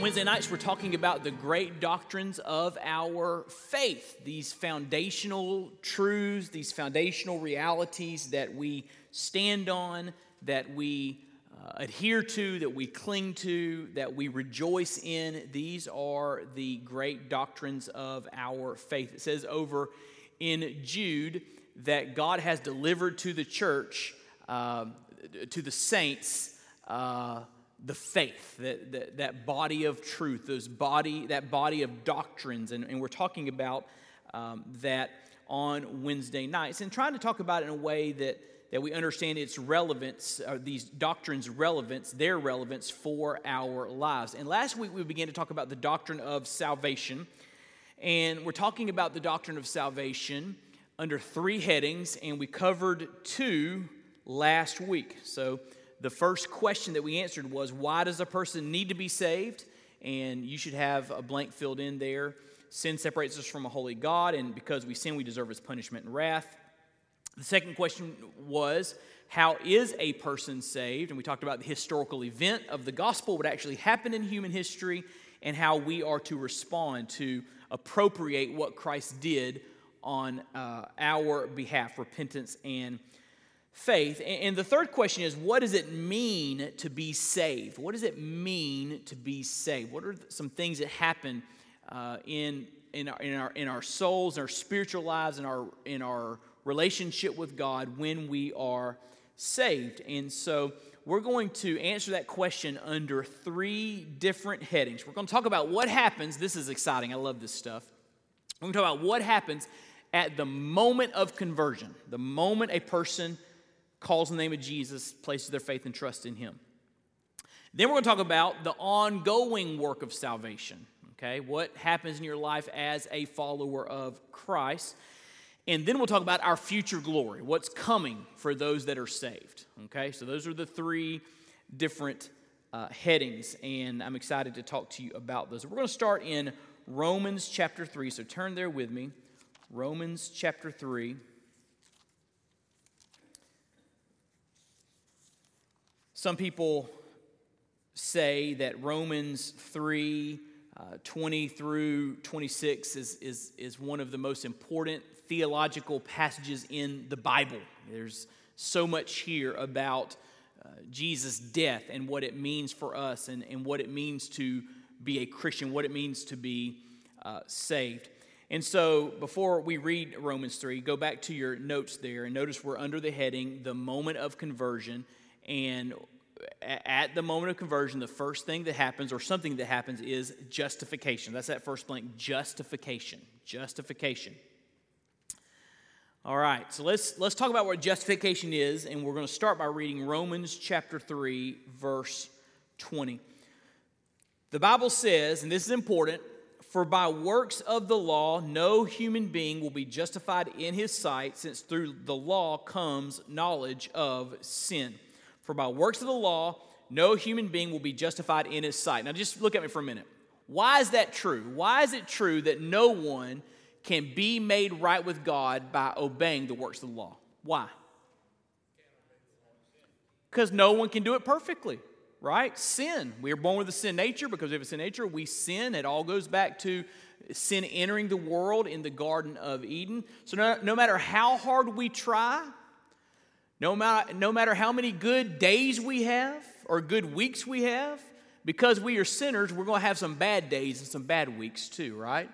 Wednesday nights, we're talking about the great doctrines of our faith, these foundational truths, these foundational realities that we stand on, that we uh, adhere to, that we cling to, that we rejoice in. These are the great doctrines of our faith. It says over in Jude that God has delivered to the church, uh, to the saints, uh, the faith, that, that, that, body of truth, those body, that body of doctrines. And, and we're talking about um, that on Wednesday nights and trying to talk about it in a way that, that we understand its relevance, or these doctrines' relevance, their relevance for our lives. And last week we began to talk about the doctrine of salvation. And we're talking about the doctrine of salvation under three headings, and we covered two last week. So the first question that we answered was why does a person need to be saved? And you should have a blank filled in there. Sin separates us from a holy God, and because we sin, we deserve his punishment and wrath. The second question was how is a person saved? And we talked about the historical event of the gospel, what actually happened in human history, and how we are to respond to appropriate what Christ did on uh, our behalf repentance and faith. And the third question is what does it mean to be saved? What does it mean to be saved? What are some things that happen uh, in, in, our, in, our, in our souls, our spiritual lives, in our, in our relationship with God when we are saved? And so we're going to answer that question under three different headings. We're going to talk about what happens. This is exciting. I love this stuff. We're going to talk about what happens at the moment of conversion, the moment a person calls the name of Jesus, places their faith and trust in Him. Then we're going to talk about the ongoing work of salvation. Okay, what happens in your life as a follower of Christ. And then we'll talk about our future glory, what's coming for those that are saved. Okay, so those are the three different uh, headings, and I'm excited to talk to you about those. We're going to start in Romans chapter 3, so turn there with me. Romans chapter 3. Some people say that Romans 3 uh, 20 through 26 is, is, is one of the most important theological passages in the Bible. There's so much here about uh, Jesus' death and what it means for us and, and what it means to be a Christian, what it means to be uh, saved. And so, before we read Romans 3, go back to your notes there and notice we're under the heading, the moment of conversion. And at the moment of conversion, the first thing that happens, or something that happens, is justification. That's that first blank justification. Justification. All right, so let's, let's talk about what justification is, and we're going to start by reading Romans chapter 3, verse 20. The Bible says, and this is important, for by works of the law, no human being will be justified in his sight, since through the law comes knowledge of sin. For by works of the law, no human being will be justified in his sight. Now, just look at me for a minute. Why is that true? Why is it true that no one can be made right with God by obeying the works of the law? Why? Because no one can do it perfectly, right? Sin. We are born with a sin nature because of a sin nature. We sin. It all goes back to sin entering the world in the Garden of Eden. So no, no matter how hard we try, no matter, no matter how many good days we have or good weeks we have, because we are sinners, we're going to have some bad days and some bad weeks too, right?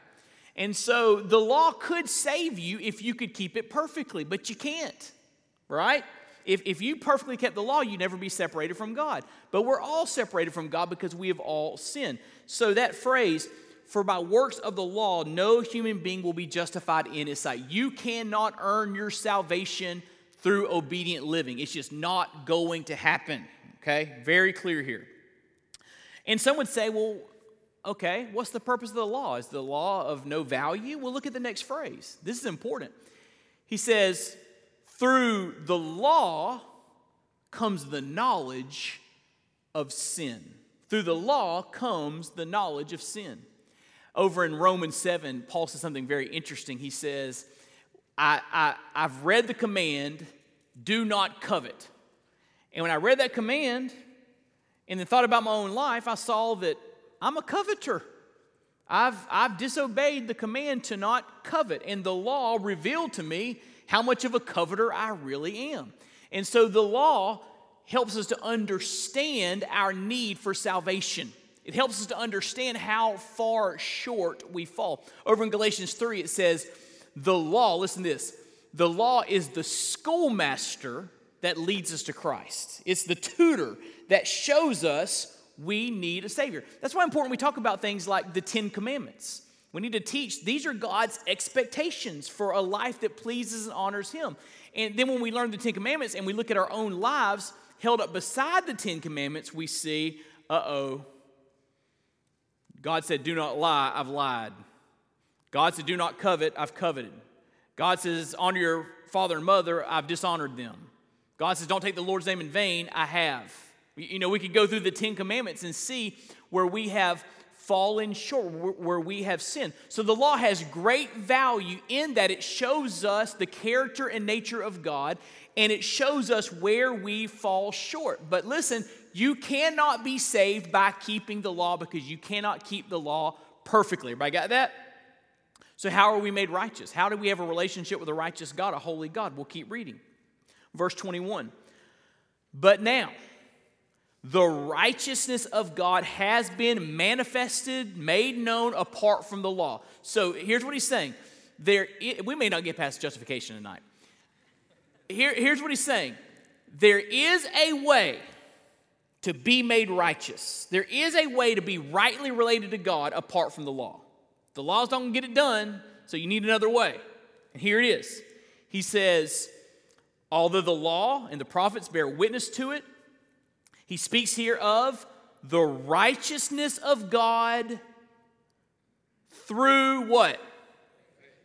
And so the law could save you if you could keep it perfectly, but you can't, right? If, if you perfectly kept the law, you'd never be separated from God. But we're all separated from God because we have all sinned. So that phrase, for by works of the law, no human being will be justified in his sight. You cannot earn your salvation through obedient living. It's just not going to happen. Okay? Very clear here. And some would say, well, Okay, what's the purpose of the law? Is the law of no value? Well, look at the next phrase. This is important. He says, through the law comes the knowledge of sin. Through the law comes the knowledge of sin. Over in Romans 7, Paul says something very interesting. He says, I, I, I've read the command, do not covet. And when I read that command and then thought about my own life, I saw that I'm a coveter. I've, I've disobeyed the command to not covet, and the law revealed to me how much of a coveter I really am. And so the law helps us to understand our need for salvation. It helps us to understand how far short we fall. Over in Galatians 3, it says, The law, listen to this, the law is the schoolmaster that leads us to Christ. It's the tutor that shows us we need a Savior. That's why important we talk about things like the Ten Commandments. We need to teach these are God's expectations for a life that pleases and honors Him. And then when we learn the Ten Commandments and we look at our own lives held up beside the Ten Commandments, we see, uh oh, God said, Do not lie, I've lied. God said, Do not covet, I've coveted. God says, Honor your father and mother, I've dishonored them. God says, Don't take the Lord's name in vain, I have. You know, we could go through the Ten Commandments and see where we have fallen short, where we have sinned. So the law has great value in that it shows us the character and nature of God and it shows us where we fall short. But listen, you cannot be saved by keeping the law because you cannot keep the law perfectly. Everybody got that? So, how are we made righteous? How do we have a relationship with a righteous God, a holy God? We'll keep reading. Verse 21. But now, the righteousness of God has been manifested, made known apart from the law. So here's what he's saying. There, we may not get past justification tonight. Here, here's what he's saying. There is a way to be made righteous. There is a way to be rightly related to God apart from the law. The laws don't get it done, so you need another way. And here it is. He says, although the law and the prophets bear witness to it, he speaks here of the righteousness of God through what?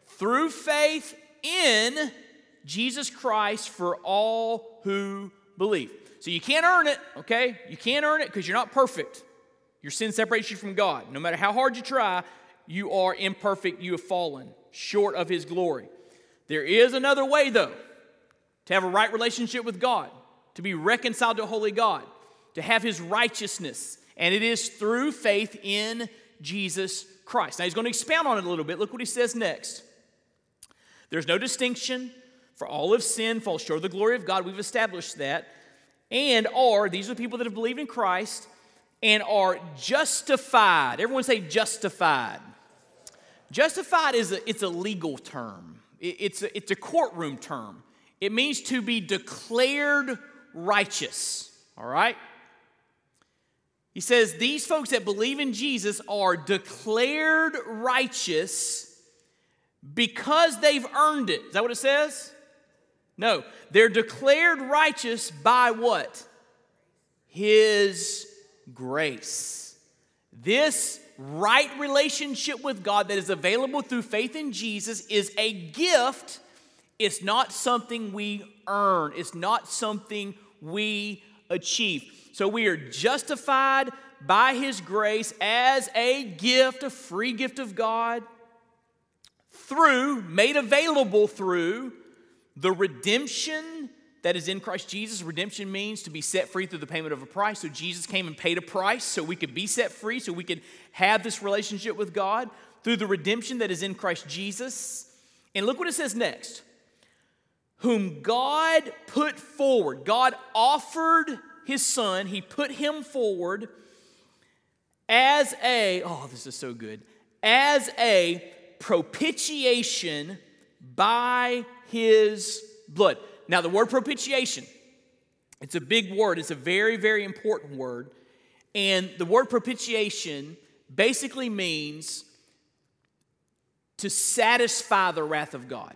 Through faith in Jesus Christ for all who believe. So you can't earn it, okay? You can't earn it because you're not perfect. Your sin separates you from God. No matter how hard you try, you are imperfect. You have fallen short of His glory. There is another way, though, to have a right relationship with God, to be reconciled to holy God to have his righteousness, and it is through faith in Jesus Christ. Now he's going to expound on it a little bit. Look what he says next. There's no distinction, for all of sin falls short of the glory of God. We've established that. And are, these are the people that have believed in Christ and are justified. Everyone say justified. Justified is a, it's a legal term. it's, a, it's a courtroom term. It means to be declared righteous. All right? He says these folks that believe in Jesus are declared righteous because they've earned it. Is that what it says? No. They're declared righteous by what? His grace. This right relationship with God that is available through faith in Jesus is a gift. It's not something we earn, it's not something we achieve. So we are justified by His grace as a gift, a free gift of God, through, made available through the redemption that is in Christ Jesus. Redemption means to be set free through the payment of a price. So Jesus came and paid a price so we could be set free, so we could have this relationship with God through the redemption that is in Christ Jesus. And look what it says next whom God put forward. God offered his son, he put him forward as a, oh, this is so good, as a propitiation by his blood. Now, the word propitiation, it's a big word, it's a very, very important word. And the word propitiation basically means to satisfy the wrath of God.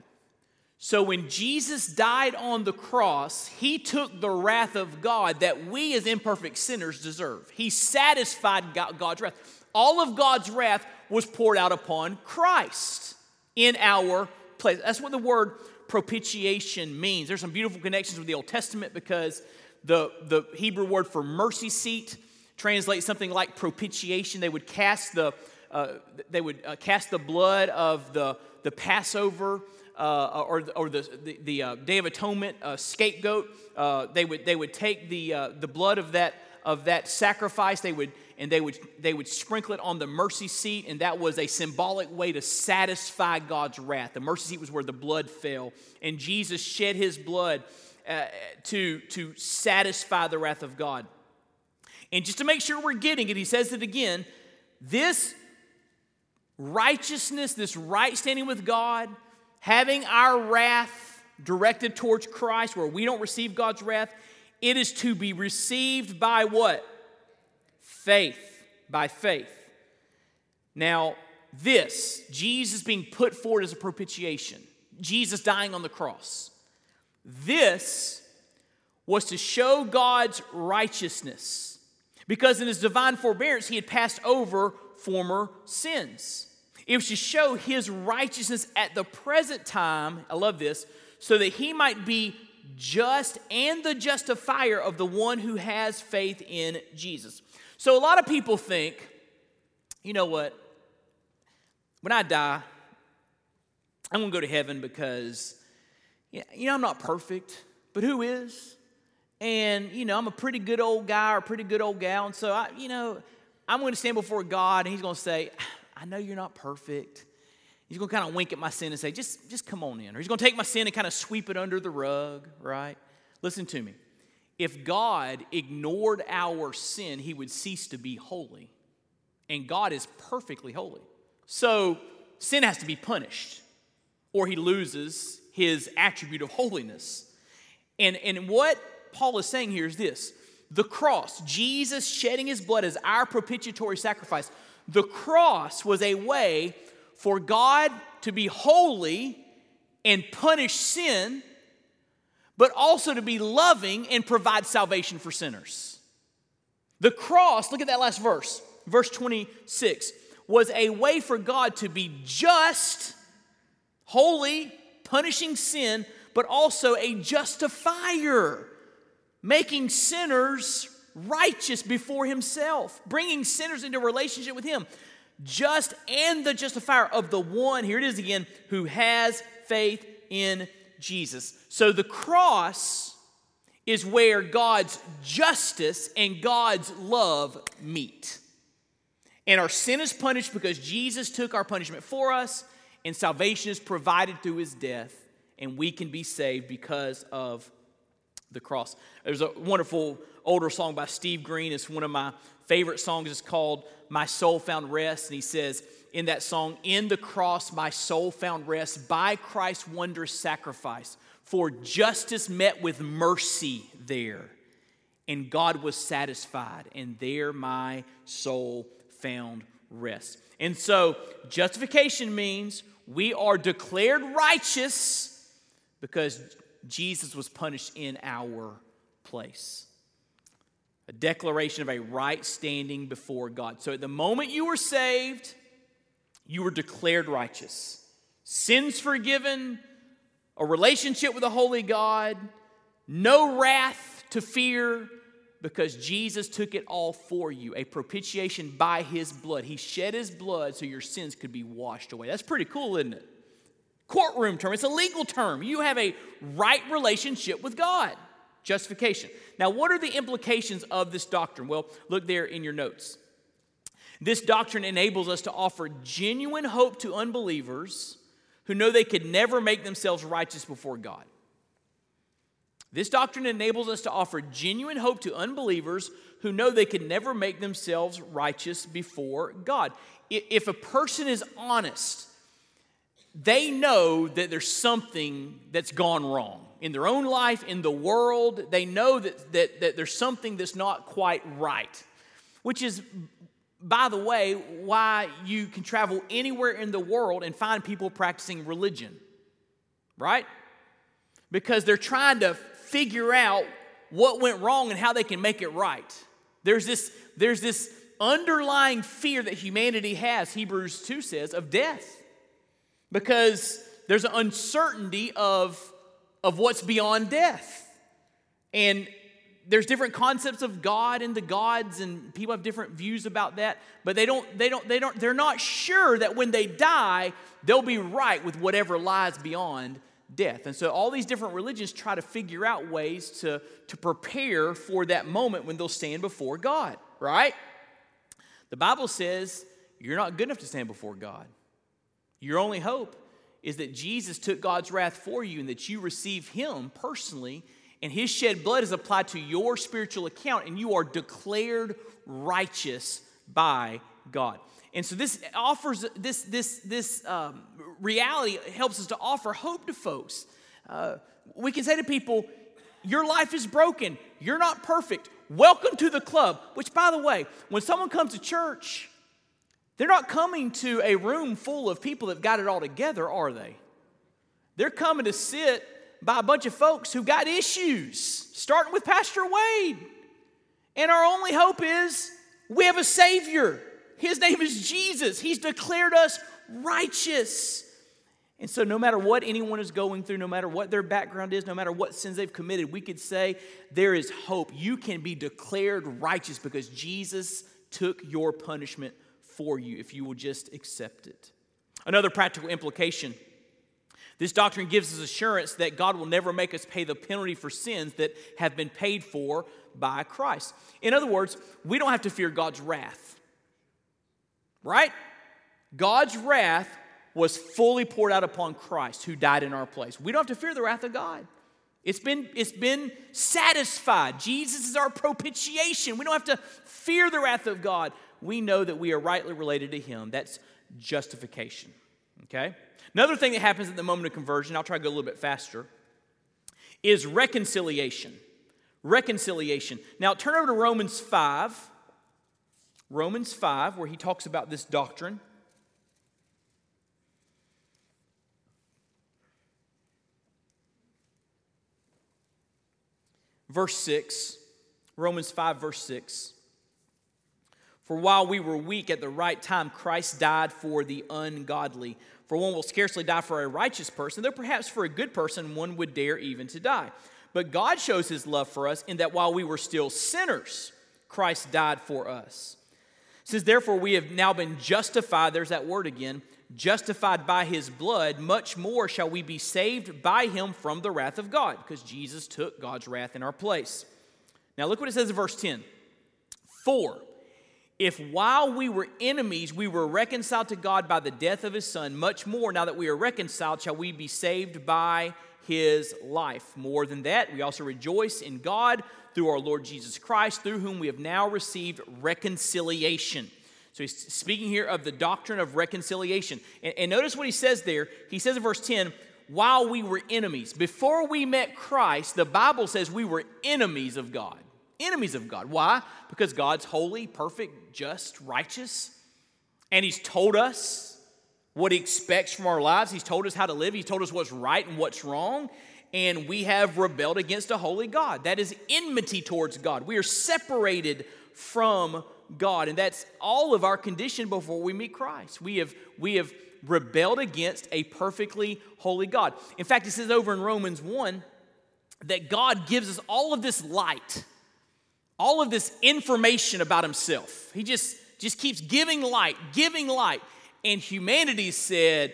So when Jesus died on the cross, he took the wrath of God that we as imperfect sinners deserve. He satisfied God's wrath. All of God's wrath was poured out upon Christ in our place. That's what the word propitiation means. There's some beautiful connections with the Old Testament because the, the Hebrew word for mercy seat translates something like propitiation. They would cast the, uh, they would uh, cast the blood of the, the Passover uh, or, or the, the, the uh, Day of Atonement uh, scapegoat. Uh, they, would, they would take the, the blood of that, of that sacrifice they would, and they would, they would sprinkle it on the mercy seat, and that was a symbolic way to satisfy God's wrath. The mercy seat was where the blood fell, and Jesus shed his blood uh, to, to satisfy the wrath of God. And just to make sure we're getting it, he says it again this righteousness, this right standing with God, having our wrath directed towards Christ, where we don't receive God's wrath, it is to be received by what? Faith. By faith. Now, this, Jesus being put forward as a propitiation, Jesus dying on the cross, this was to show God's righteousness because in his divine forbearance he had passed over former sins. It was to show his righteousness at the present time, I love this, so that he might be just and the justifier of the one who has faith in Jesus. So a lot of people think, you know what? When I die, I'm going to go to heaven because, you know, I'm not perfect, but who is? And, you know, I'm a pretty good old guy or pretty good old gal. And so, I, you know, I'm going to stand before God and He's going to say, I know you're not perfect. He's going to kind of wink at my sin and say, just, just come on in. Or he's going to take my sin and kind of sweep it under the rug, right? Listen to me. If God ignored our sin, he would cease to be holy. And God is perfectly holy. So sin has to be punished, or he loses his attribute of holiness. And, and what Paul is saying here is this the cross, Jesus shedding his blood as our propitiatory sacrifice, the cross was a way for God to be holy and punish sin, but also to be loving and provide salvation for sinners. The cross, look at that last verse, verse 26, was a way for God to be just, holy, punishing sin, but also a justifier, making sinners righteous before himself, bringing sinners into relationship with him, just and the justifier of the one, here it is again, who has faith in Jesus. So the cross is where God's justice and God's love meet. And our sin is punished because Jesus took our punishment for us, and salvation is provided through his death, and we can be saved because of the cross. There's a wonderful older song by Steve Green. It's one of my favorite songs. It's called My Soul Found Rest. And he says in that song, In the cross, my soul found rest by Christ's wondrous sacrifice. For justice met with mercy there, and God was satisfied, and there my soul found rest. And so, justification means we are declared righteous because Jesus was punished in our place. A declaration of a right standing before God. So at the moment you were saved, you were declared righteous. Sins forgiven, a relationship with the holy God, no wrath to fear because Jesus took it all for you, a propitiation by his blood. He shed his blood so your sins could be washed away. That's pretty cool, isn't it? courtroom term, it's a legal term. You have a right relationship with God. Justification. Now, what are the implications of this doctrine? Well, look there in your notes. This doctrine enables us to offer genuine hope to unbelievers who know they could never make themselves righteous before God. This doctrine enables us to offer genuine hope to unbelievers who know they could never make themselves righteous before God. If a person is honest they know that there's something that's gone wrong in their own life, in the world. They know that, that, that there's something that's not quite right, which is, by the way, why you can travel anywhere in the world and find people practicing religion, right? because they're trying to figure out what went wrong and how they can make it right. There's this, there's this underlying fear that humanity has, Hebrews 2 says, of death. Because there's an uncertainty of, of what's beyond death. And there's different concepts of God and the gods, and people have different views about that. But they don't, they don't, they don't, they're not sure that when they die, they'll be right with whatever lies beyond death. And so all these different religions try to figure out ways to, to prepare for that moment when they'll stand before God, right? The Bible says you're not good enough to stand before God. Your only hope is that Jesus took God's wrath for you and that you receive Him personally, and His shed blood is applied to your spiritual account, and you are declared righteous by God. And so this offers this this this um, reality helps us to offer hope to folks. Uh, we can say to people, "Your life is broken. You're not perfect. Welcome to the club." Which, by the way, when someone comes to church, they're not coming to a room full of people that got it all together, are they? They're coming to sit by a bunch of folks who got issues, starting with Pastor Wade. And our only hope is we have a Savior. His name is Jesus. He's declared us righteous. And so, no matter what anyone is going through, no matter what their background is, no matter what sins they've committed, we could say there is hope. You can be declared righteous because Jesus took your punishment for you if you will just accept it. Another practical implication this doctrine gives us assurance that God will never make us pay the penalty for sins that have been paid for by Christ. In other words, we don't have to fear God's wrath. Right? God's wrath was fully poured out upon Christ who died in our place. We don't have to fear the wrath of God. It's been, it's been satisfied. Jesus is our propitiation. We don't have to fear the wrath of God we know that we are rightly related to Him. That's justification. Okay? Another thing that happens at the moment of conversion, I'll try to go a little bit faster, is reconciliation. Reconciliation. Now, turn over to Romans 5. Romans 5, where he talks about this doctrine. Verse 6. Romans 5, verse 6. For while we were weak at the right time, Christ died for the ungodly. For one will scarcely die for a righteous person, though perhaps for a good person one would dare even to die. But God shows his love for us in that while we were still sinners, Christ died for us. Since therefore we have now been justified, there's that word again, justified by his blood, much more shall we be saved by him from the wrath of God, because Jesus took God's wrath in our place. Now look what it says in verse 10. For if while we were enemies, we were reconciled to God by the death of his Son, much more now that we are reconciled, shall we be saved by his life. More than that, we also rejoice in God through our Lord Jesus Christ, through whom we have now received reconciliation. So he's speaking here of the doctrine of reconciliation. And, and notice what he says there. He says in verse 10, while we were enemies. Before we met Christ, the Bible says we were enemies of God enemies of God. Why? Because God's holy, perfect, just, righteous. And He's told us what He expects from our lives. He's told us how to live. He's told us what's right and what's wrong. And we have rebelled against a holy God. That is enmity towards God. We are separated from God. And that's all of our condition before we meet Christ. We have, we have rebelled against a perfectly holy God. In fact, it says over in Romans 1 that God gives us all of this light all of this information about himself. He just, just keeps giving light, giving light. And humanity said,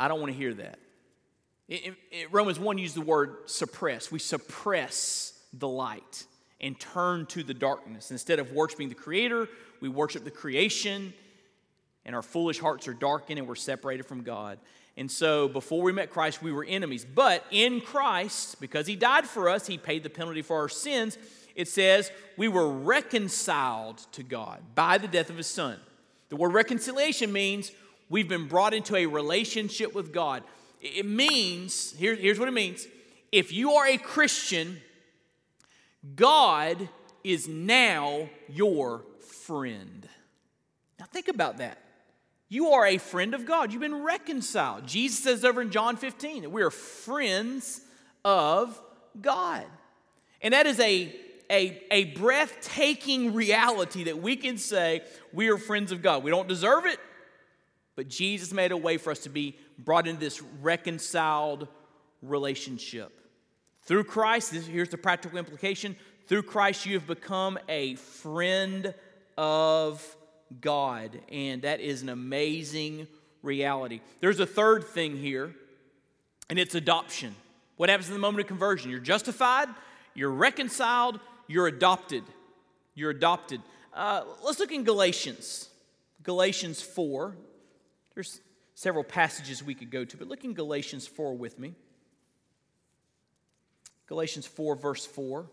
I don't want to hear that. It, it, Romans 1 used the word suppress. We suppress the light and turn to the darkness. Instead of worshiping the Creator, we worship the creation, and our foolish hearts are darkened and we're separated from God. And so before we met Christ, we were enemies. But in Christ, because He died for us, He paid the penalty for our sins it says, We were reconciled to God by the death of his son. The word reconciliation means we've been brought into a relationship with God. It means, here, here's what it means if you are a Christian, God is now your friend. Now, think about that. You are a friend of God. You've been reconciled. Jesus says over in John 15 that we are friends of God. And that is a, a, a breathtaking reality that we can say we are friends of God. We don't deserve it, but Jesus made a way for us to be brought into this reconciled relationship. Through Christ, this, here's the practical implication through Christ, you have become a friend of God. And that is an amazing reality. There's a third thing here, and it's adoption. What happens in the moment of conversion? You're justified, you're reconciled, you're adopted. You're adopted. Uh, let's look in Galatians. Galatians 4. There's several passages we could go to, but look in Galatians 4 with me. Galatians 4, verse 4.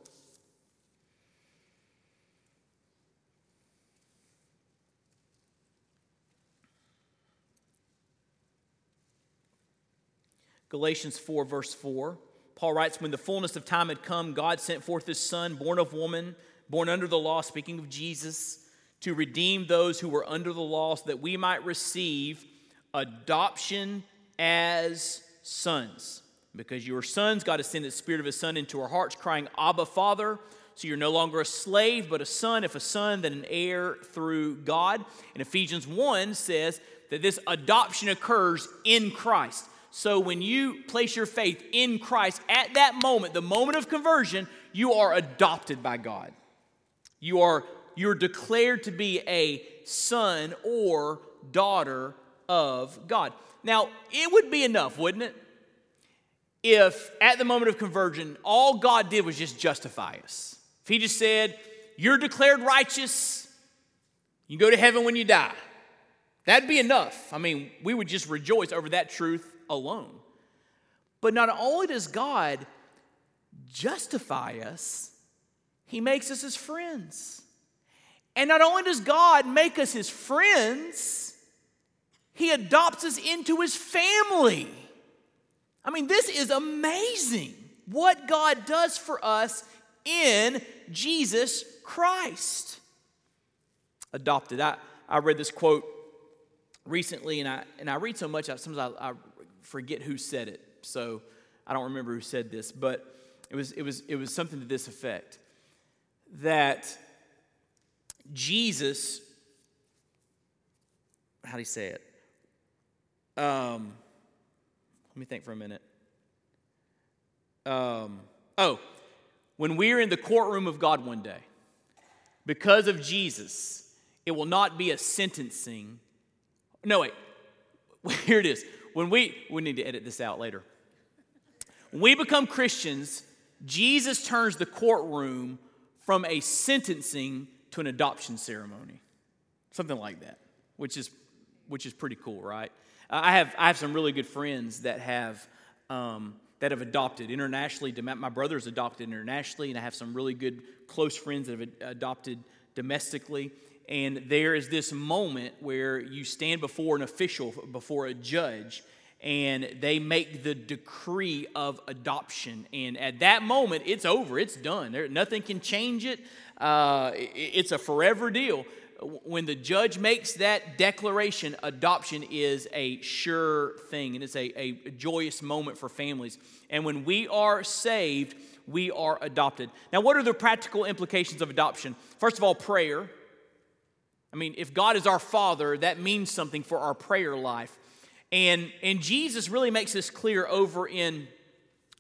Galatians 4, verse 4. Paul writes, When the fullness of time had come, God sent forth his Son, born of woman, born under the law, speaking of Jesus, to redeem those who were under the law, so that we might receive adoption as sons. Because you are sons, God has sent the Spirit of His Son into our hearts, crying, Abba, Father. So you're no longer a slave, but a son. If a son, then an heir through God. And Ephesians 1 says that this adoption occurs in Christ. So when you place your faith in Christ, at that moment, the moment of conversion, you are adopted by God. You are you're declared to be a son or daughter of God. Now, it would be enough, wouldn't it? If at the moment of conversion, all God did was just justify us. If He just said, You're declared righteous, you go to heaven when you die. That'd be enough. I mean, we would just rejoice over that truth alone. But not only does God justify us, He makes us His friends. And not only does God make us His friends, He adopts us into His family. I mean, this is amazing what God does for us in Jesus Christ. Adopted. I, I read this quote recently, and I, and I read so much, sometimes I, I forget who said it, so I don't remember who said this, but it was, it was, it was something to this effect that Jesus, how do you say it? Um, let me think for a minute. Um, oh, when we're in the courtroom of God one day, because of Jesus, it will not be a sentencing. No, wait. Here it is when we, we need to edit this out later. When we become Christians, Jesus turns the courtroom from a sentencing to an adoption ceremony. Something like that, which is, which is pretty cool, right? I have, I have some really good friends that have, um, that have adopted internationally. My brother's adopted internationally, and I have some really good close friends that have adopted domestically. And there is this moment where you stand before an official, before a judge, and they make the decree of adoption. And at that moment, it's over, it's done. There, nothing can change it. Uh, it. It's a forever deal. When the judge makes that declaration, adoption is a sure thing, and it's a, a joyous moment for families. And when we are saved, we are adopted. Now, what are the practical implications of adoption? First of all, prayer. I mean, if God is our Father, that means something for our prayer life. And, and Jesus really makes this clear over in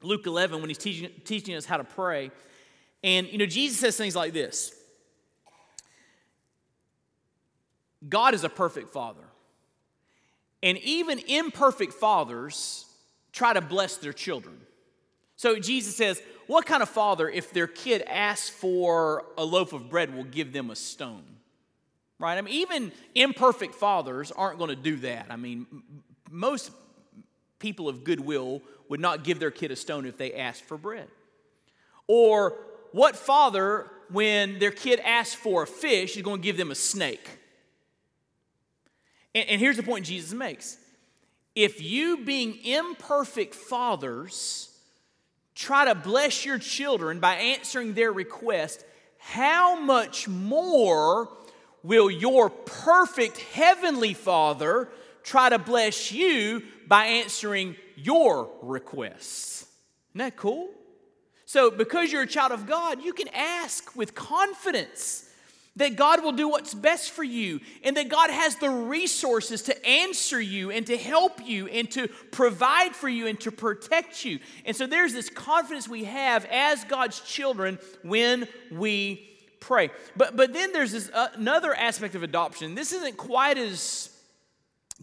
Luke 11 when he's teaching, teaching us how to pray. And, you know, Jesus says things like this God is a perfect Father. And even imperfect fathers try to bless their children. So Jesus says, What kind of father, if their kid asks for a loaf of bread, will give them a stone? Right? I mean, even imperfect fathers aren't going to do that. I mean, most people of goodwill would not give their kid a stone if they asked for bread. Or what father, when their kid asks for a fish, is going to give them a snake? And, and here's the point Jesus makes if you, being imperfect fathers, try to bless your children by answering their request, how much more will your perfect heavenly Father try to bless you by answering your requests? Isn't that cool? So, because you're a child of God, you can ask with confidence that God will do what's best for you and that God has the resources to answer you and to help you and to provide for you and to protect you. And so there's this confidence we have as God's children when we pray. But but then there's this uh, another aspect of adoption. This isn't quite as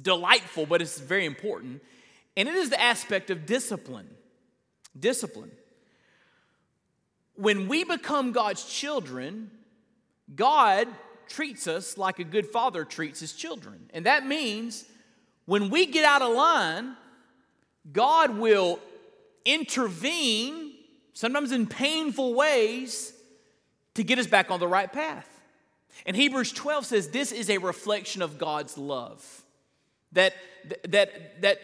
delightful, but it's very important. And it is the aspect of discipline. Discipline. When we become God's children, God treats us like a good father treats his children. And that means when we get out of line, God will intervene, sometimes in painful ways, to get us back on the right path. And Hebrews 12 says this is a reflection of God's love. That, that, that,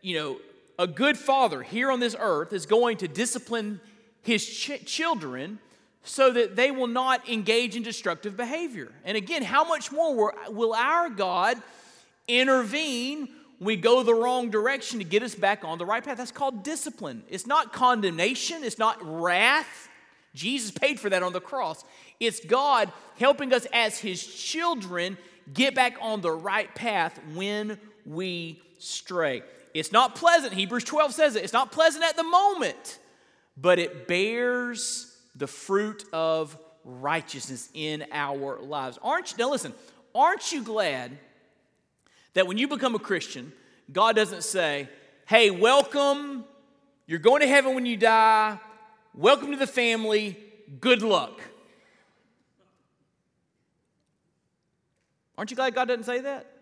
you know, a good father here on this earth is going to discipline his ch- children so that they will not engage in destructive behavior. And again, how much more will our God intervene we go the wrong direction to get us back on the right path? That's called discipline. It's not condemnation, it's not wrath. Jesus paid for that on the cross. It's God helping us as His children get back on the right path when we stray. It's not pleasant. Hebrews 12 says it. It's not pleasant at the moment, but it bears the fruit of righteousness in our lives. Aren't you, now listen, aren't you glad that when you become a Christian, God doesn't say, hey, welcome, you're going to heaven when you die, welcome to the family, good luck. Aren't you glad God doesn't say that?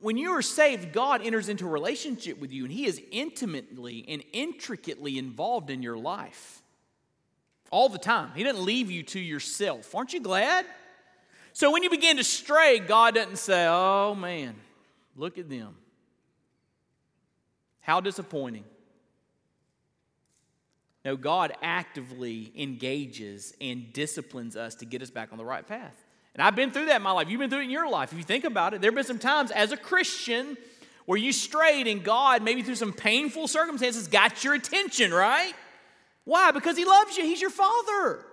When you are saved, God enters into a relationship with you and He is intimately and intricately involved in your life all the time. He doesn't leave you to yourself. Aren't you glad? So when you begin to stray, God doesn't say, oh man, look at them. How disappointing. No, God actively engages and disciplines us to get us back on the right path. And I've been through that in my life. You've been through it in your life. If you think about it, there have been some times as a Christian where you strayed and God, maybe through some painful circumstances, got your attention, right? Why? Because He loves you. He's your Father. And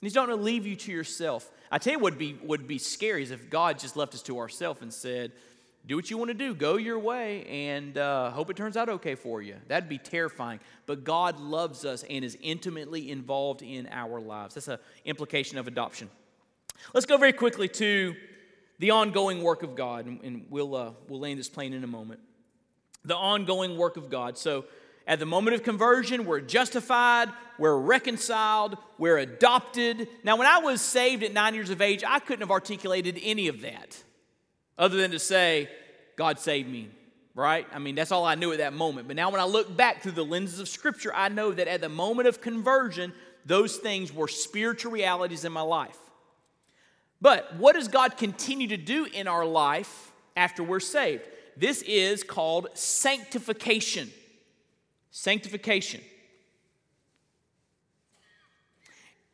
He's not going to leave you to yourself. I tell you what would be, would be scary is if God just left us to ourselves and said, do what you want to do, go your way, and uh, hope it turns out okay for you. That'd be terrifying. But God loves us and is intimately involved in our lives. That's an implication of adoption. Let's go very quickly to the ongoing work of God, and we'll, uh, we'll land this plane in a moment. The ongoing work of God. So, at the moment of conversion, we're justified, we're reconciled, we're adopted. Now, when I was saved at nine years of age, I couldn't have articulated any of that other than to say, God saved me, right? I mean, that's all I knew at that moment. But now, when I look back through the lenses of Scripture, I know that at the moment of conversion, those things were spiritual realities in my life. But what does God continue to do in our life after we're saved? This is called sanctification. Sanctification.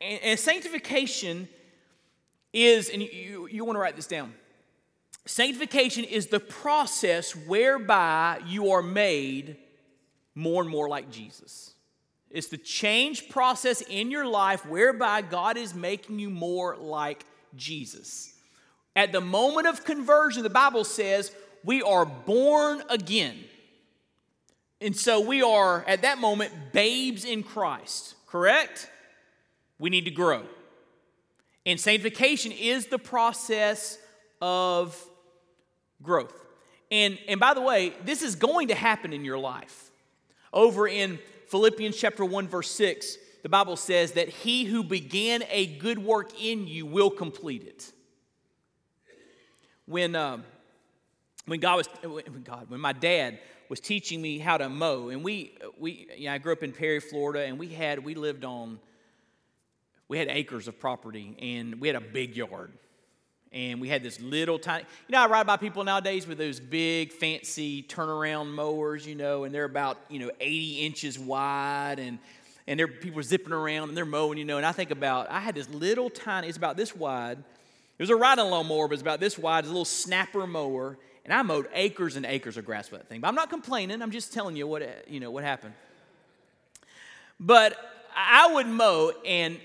And, and sanctification is, and you, you, you want to write this down. Sanctification is the process whereby you are made more and more like Jesus. It's the change process in your life whereby God is making you more like Jesus. At the moment of conversion, the Bible says we are born again. And so we are, at that moment, babes in Christ, correct? We need to grow. And sanctification is the process of growth. And, and by the way, this is going to happen in your life. Over in Philippians chapter 1, verse 6, the Bible says that he who began a good work in you will complete it. When, um, when God was, when God, when my dad was teaching me how to mow. And we, we you know, I grew up in Perry, Florida, and we had, we lived on, we had acres of property, and we had a big yard. And we had this little tiny, you know, I ride by people nowadays with those big, fancy turnaround mowers, you know, and they're about, you know, 80 inches wide, and and there people are zipping around and they're mowing, you know. And I think about, I had this little tiny, it's about this wide. It was a riding lawnmower, but it's about this wide, it's a little snapper mower. And I mowed acres and acres of grass with that thing. But I'm not complaining. I'm just telling you what, you know, what happened. But I would mow, and,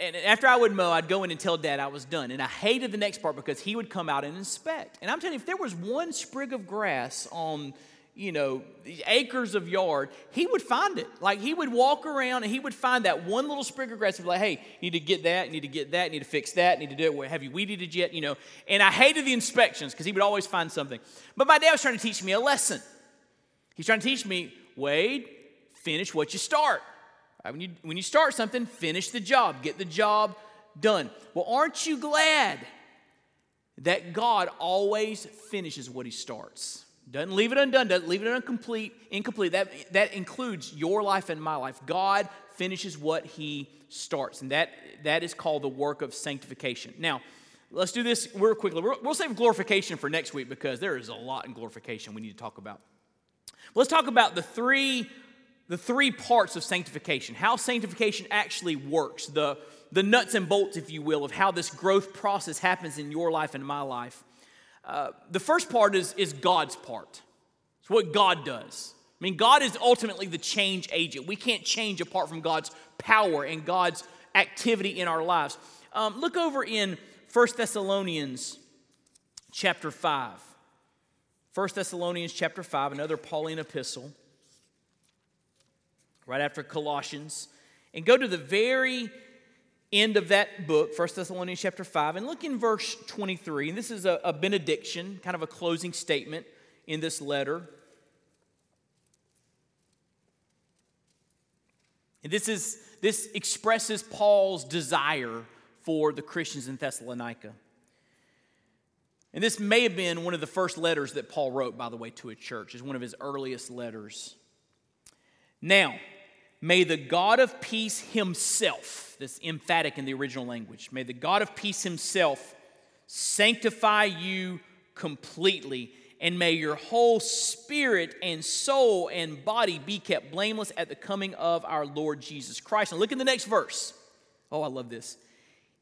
and after I would mow, I'd go in and tell dad I was done. And I hated the next part because he would come out and inspect. And I'm telling you, if there was one sprig of grass on you know, acres of yard, he would find it. Like he would walk around and he would find that one little sprig of grass and be like, hey, you need to get that, you need to get that, you need to fix that, you need to do it. Have you weeded it yet? You know, and I hated the inspections because he would always find something. But my dad was trying to teach me a lesson. He's trying to teach me, Wade, finish what you start. Right? When, you, when you start something, finish the job, get the job done. Well, aren't you glad that God always finishes what he starts? Doesn't leave it undone, doesn't leave it incomplete, incomplete. That, that includes your life and my life. God finishes what he starts, and that, that is called the work of sanctification. Now, let's do this real quickly. We'll save glorification for next week because there is a lot in glorification we need to talk about. Let's talk about the three, the three parts of sanctification, how sanctification actually works, the, the nuts and bolts, if you will, of how this growth process happens in your life and my life. Uh, the first part is, is God's part. It's what God does. I mean, God is ultimately the change agent. We can't change apart from God's power and God's activity in our lives. Um, look over in 1 Thessalonians chapter 5. 1 Thessalonians chapter 5, another Pauline epistle, right after Colossians. And go to the very end of that book, 1 Thessalonians chapter 5, and look in verse 23. And this is a, a benediction, kind of a closing statement in this letter. And this is this expresses Paul's desire for the Christians in Thessalonica. And this may have been one of the first letters that Paul wrote, by the way, to a church. It's one of his earliest letters. Now, May the God of peace himself, this emphatic in the original language, may the God of peace himself sanctify you completely, and may your whole spirit and soul and body be kept blameless at the coming of our Lord Jesus Christ. And look in the next verse. Oh, I love this.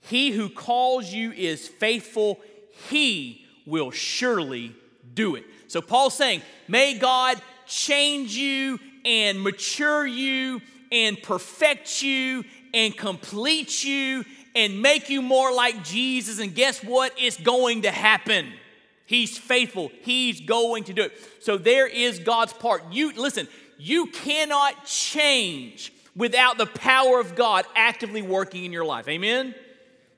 He who calls you is faithful, he will surely do it. So Paul's saying, May God change you and mature you and perfect you and complete you and make you more like Jesus. And guess what? It's going to happen. He's faithful. He's going to do it. So there is God's part. You listen, you cannot change without the power of God actively working in your life. Amen.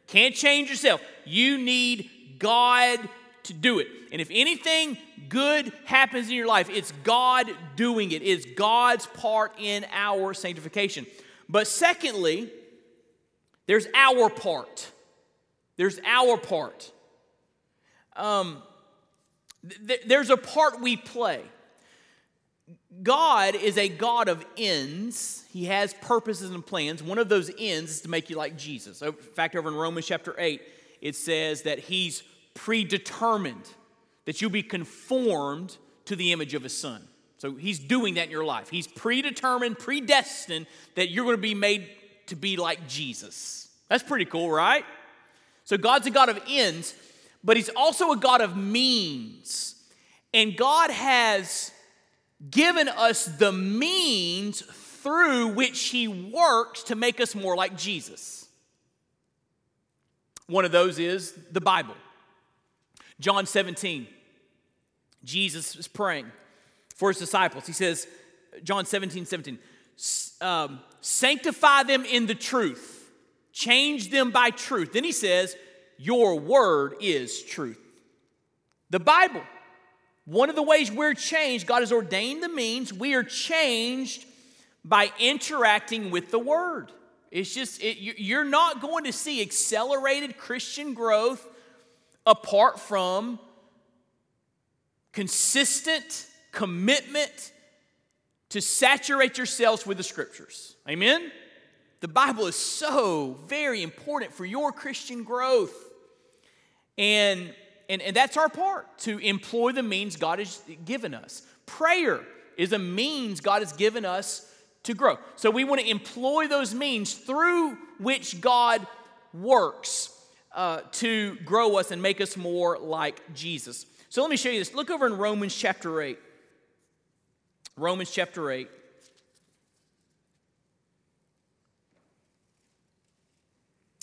Can't change yourself. You need God to do it. And if anything good happens in your life, it's God doing it, it's God's part in our sanctification. But secondly, there's our part. There's our part. Um, th- there's a part we play. God is a God of ends. He has purposes and plans. One of those ends is to make you like Jesus. In fact, over in Romans chapter 8, it says that He's predetermined that you'll be conformed to the image of his son. So he's doing that in your life. He's predetermined, predestined that you're going to be made to be like Jesus. That's pretty cool, right? So God's a God of ends, but he's also a God of means. And God has given us the means through which he works to make us more like Jesus. One of those is the Bible. John 17, Jesus is praying for his disciples. He says, John 17, 17, um, sanctify them in the truth, change them by truth. Then he says, Your word is truth. The Bible, one of the ways we're changed, God has ordained the means, we are changed by interacting with the word. It's just, it, you're not going to see accelerated Christian growth apart from consistent commitment to saturate yourselves with the scriptures. Amen? The Bible is so very important for your Christian growth. And, and, and that's our part to employ the means God has given us. Prayer is a means God has given us to grow. So we want to employ those means through which God works uh, to grow us and make us more like Jesus. So let me show you this. Look over in Romans chapter 8. Romans chapter 8.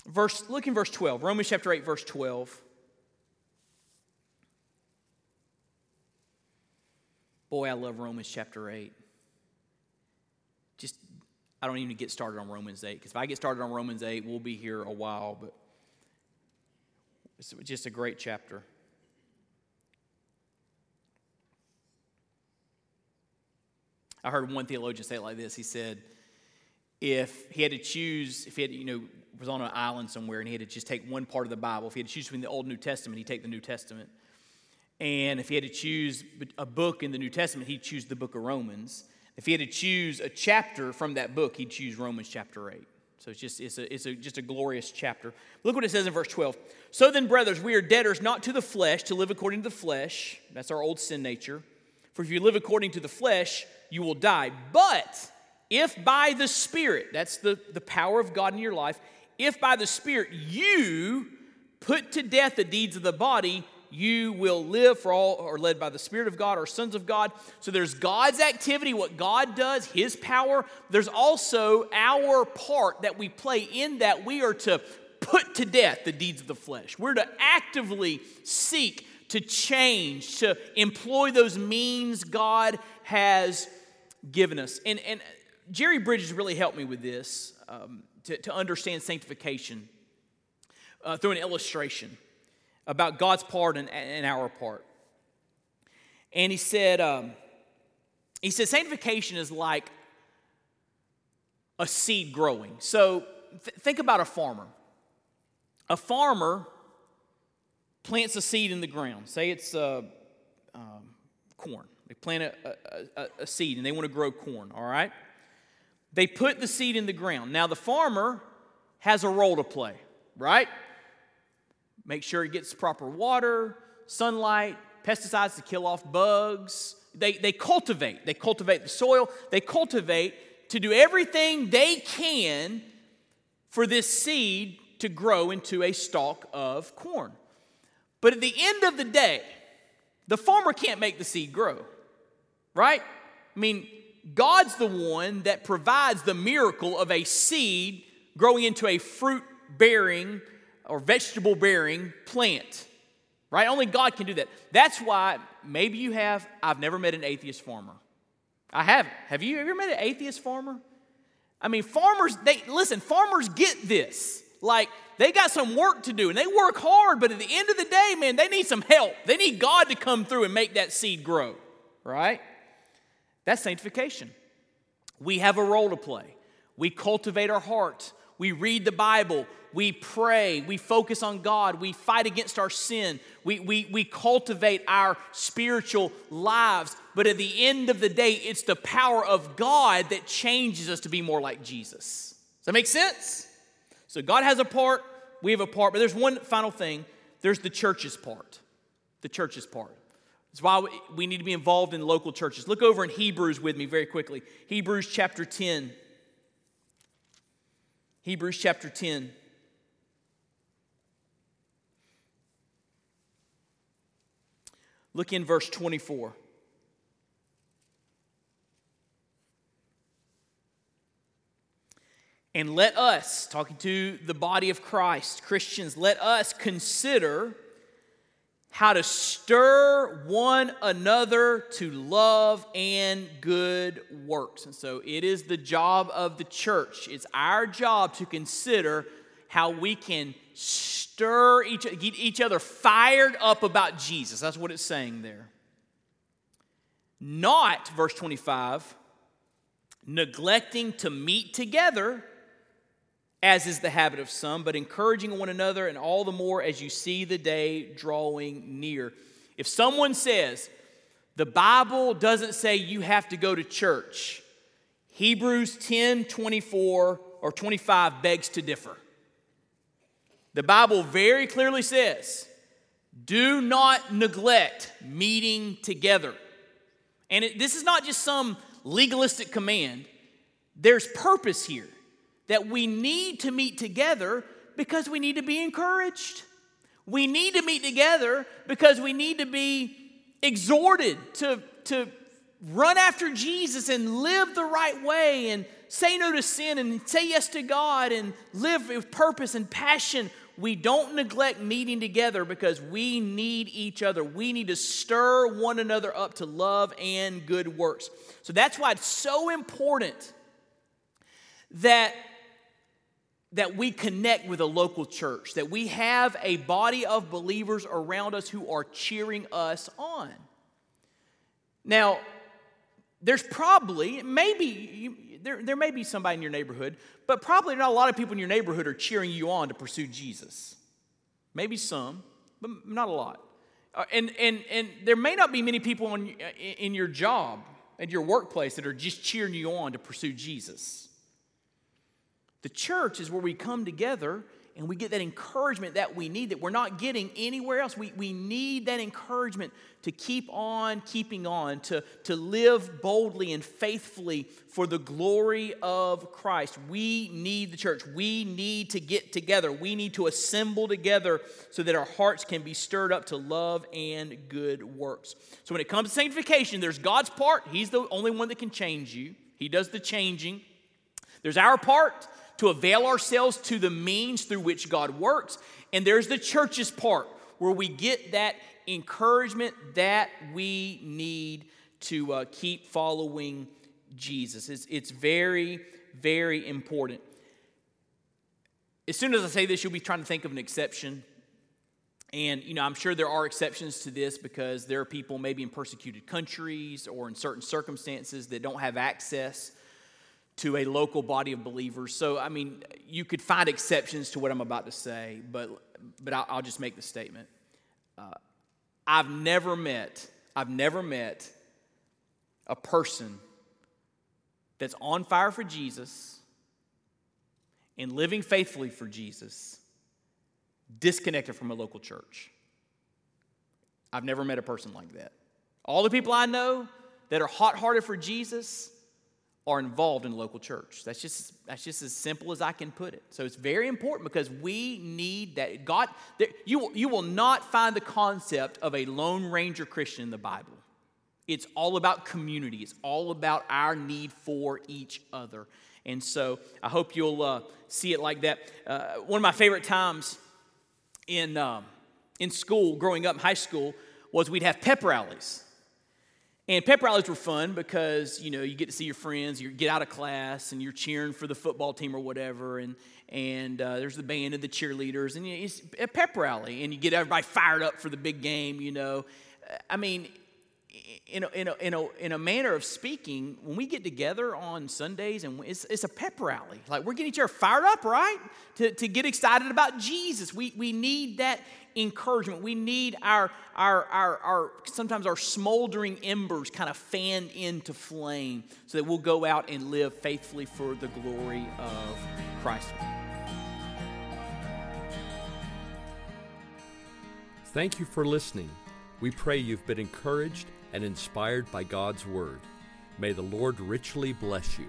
Verse, look in verse 12, Romans chapter 8, verse 12. Boy, I love Romans chapter 8. Just, I don't even get started on Romans 8, because if I get started on Romans 8, we'll be here a while, but it's just a great chapter. I heard one theologian say it like this. He said, if he had to choose, if he had, you know, was on an island somewhere and he had to just take one part of the Bible, if he had to choose between the Old and New Testament, he'd take the New Testament. And if he had to choose a book in the New Testament, he'd choose the book of Romans. If he had to choose a chapter from that book, he'd choose Romans chapter 8. So it's just it's a, it's a, just a glorious chapter. Look what it says in verse 12. So then, brothers, we are debtors not to the flesh to live according to the flesh. That's our old sin nature. For if you live according to the flesh, you will die. But if by the Spirit, that's the, the power of God in your life, if by the Spirit you put to death the deeds of the body, you will live for all are led by the Spirit of God or sons of God. So there's God's activity, what God does, His power. There's also our part that we play in that we are to put to death the deeds of the flesh. We're to actively seek to change, to employ those means God has given us. And, and Jerry Bridges really helped me with this um, to, to understand sanctification uh, through an illustration about God's part and, and our part. And he said, um, he said, sanctification is like a seed growing. So th- think about a farmer. A farmer plants a seed in the ground. Say it's uh, um, corn. They plant a, a, a, seed and they want to grow corn, all right? They put the seed in the ground. Now, the farmer has a role to play, right? Make sure he gets proper water, sunlight, pesticides to kill off bugs. They, they cultivate. They cultivate the soil. They cultivate to do everything they can for this seed to grow into a stalk of corn. But at the end of the day, the farmer can't make the seed grow right? I mean, God's the one that provides the miracle of a seed growing into a fruit bearing or vegetable bearing plant, right? Only God can do that. That's why maybe you have, I've never met an atheist farmer. I haven't. Have you ever met an atheist farmer? I mean, farmers, they listen, farmers get this. Like, they got some work to do and they work hard, but at the end of the day, man, they need some help. They need God to come through and make that seed grow, right? That's sanctification. We have a role to play. We cultivate our heart. We read the Bible. We pray. We focus on God. We fight against our sin. We, we, we cultivate our spiritual lives. But at the end of the day, it's the power of God that changes us to be more like Jesus. Does that make sense? So God has a part, we have a part, but there's one final thing there's the church's part. The church's part. That's why we need to be involved in local churches. Look over in Hebrews with me very quickly. Hebrews chapter 10. Hebrews chapter 10. Look in verse 24. And let us, talking to the body of Christ, Christians, let us consider how to stir one another to love and good works. And so it is the job of the church. It's our job to consider how we can stir each, get each other fired up about Jesus. That's what it's saying there. Not, verse 25, neglecting to meet together as is the habit of some, but encouraging one another, and all the more as you see the day drawing near. If someone says, the Bible doesn't say you have to go to church, Hebrews 10 24 or 25 begs to differ. The Bible very clearly says, do not neglect meeting together. And it, this is not just some legalistic command, there's purpose here that we need to meet together because we need to be encouraged. We need to meet together because we need to be exhorted to, to run after Jesus and live the right way and say no to sin and say yes to God and live with purpose and passion, we don't neglect meeting together because we need each other. We need to stir one another up to love and good works. So that's why it's so important that that we connect with a local church, that we have a body of believers around us who are cheering us on. Now, there's probably, maybe, there, there may be somebody in your neighborhood, but probably not a lot of people in your neighborhood are cheering you on to pursue Jesus. Maybe some, but not a lot. Uh, and, and, and there may not be many people in, in your job, at your workplace, that are just cheering you on to pursue Jesus. The church is where we come together and we get that encouragement that we need that we're not getting anywhere else. We, we need that encouragement to keep on keeping on, to, to live boldly and faithfully for the glory of Christ. We need the church. We need to get together. We need to assemble together so that our hearts can be stirred up to love and good works. So when it comes to sanctification, there's God's part. He's the only one that can change you, He does the changing. There's our part to avail ourselves to the means through which God works. And there's the church's part where we get that encouragement that we need to uh, keep following Jesus. It's, it's very, very important. As soon as I say this, you'll be trying to think of an exception. And, you know, I'm sure there are exceptions to this because there are people maybe in persecuted countries or in certain circumstances that don't have access to a local body of believers. So, I mean, you could find exceptions to what I'm about to say, but, but I'll, I'll just make the statement. Uh, I've never met, I've never met a person that's on fire for Jesus and living faithfully for Jesus disconnected from a local church. I've never met a person like that. All the people I know that are hot hearted for Jesus, are involved in local church. That's just, that's just as simple as I can put it. So it's very important because we need that. God, there, you, you will not find the concept of a Lone Ranger Christian in the Bible. It's all about community, it's all about our need for each other. And so I hope you'll uh, see it like that. Uh, one of my favorite times in, um, in school, growing up in high school, was we'd have pep rallies. And pep rallies were fun because, you know, you get to see your friends, you get out of class, and you're cheering for the football team or whatever, and, and uh, there's the band and the cheerleaders, and you know, it's a pep rally, and you get everybody fired up for the big game, you know. I mean, in a, in, a, in, a, in a manner of speaking, when we get together on Sundays, and it's, it's a pep rally. Like we're getting each other fired up, right? To, to get excited about Jesus. We, we need that encouragement. We need our, our, our, our, sometimes our smoldering embers kind of fanned into flame so that we'll go out and live faithfully for the glory of Christ. Thank you for listening. We pray you've been encouraged and inspired by God's Word. May the Lord richly bless you.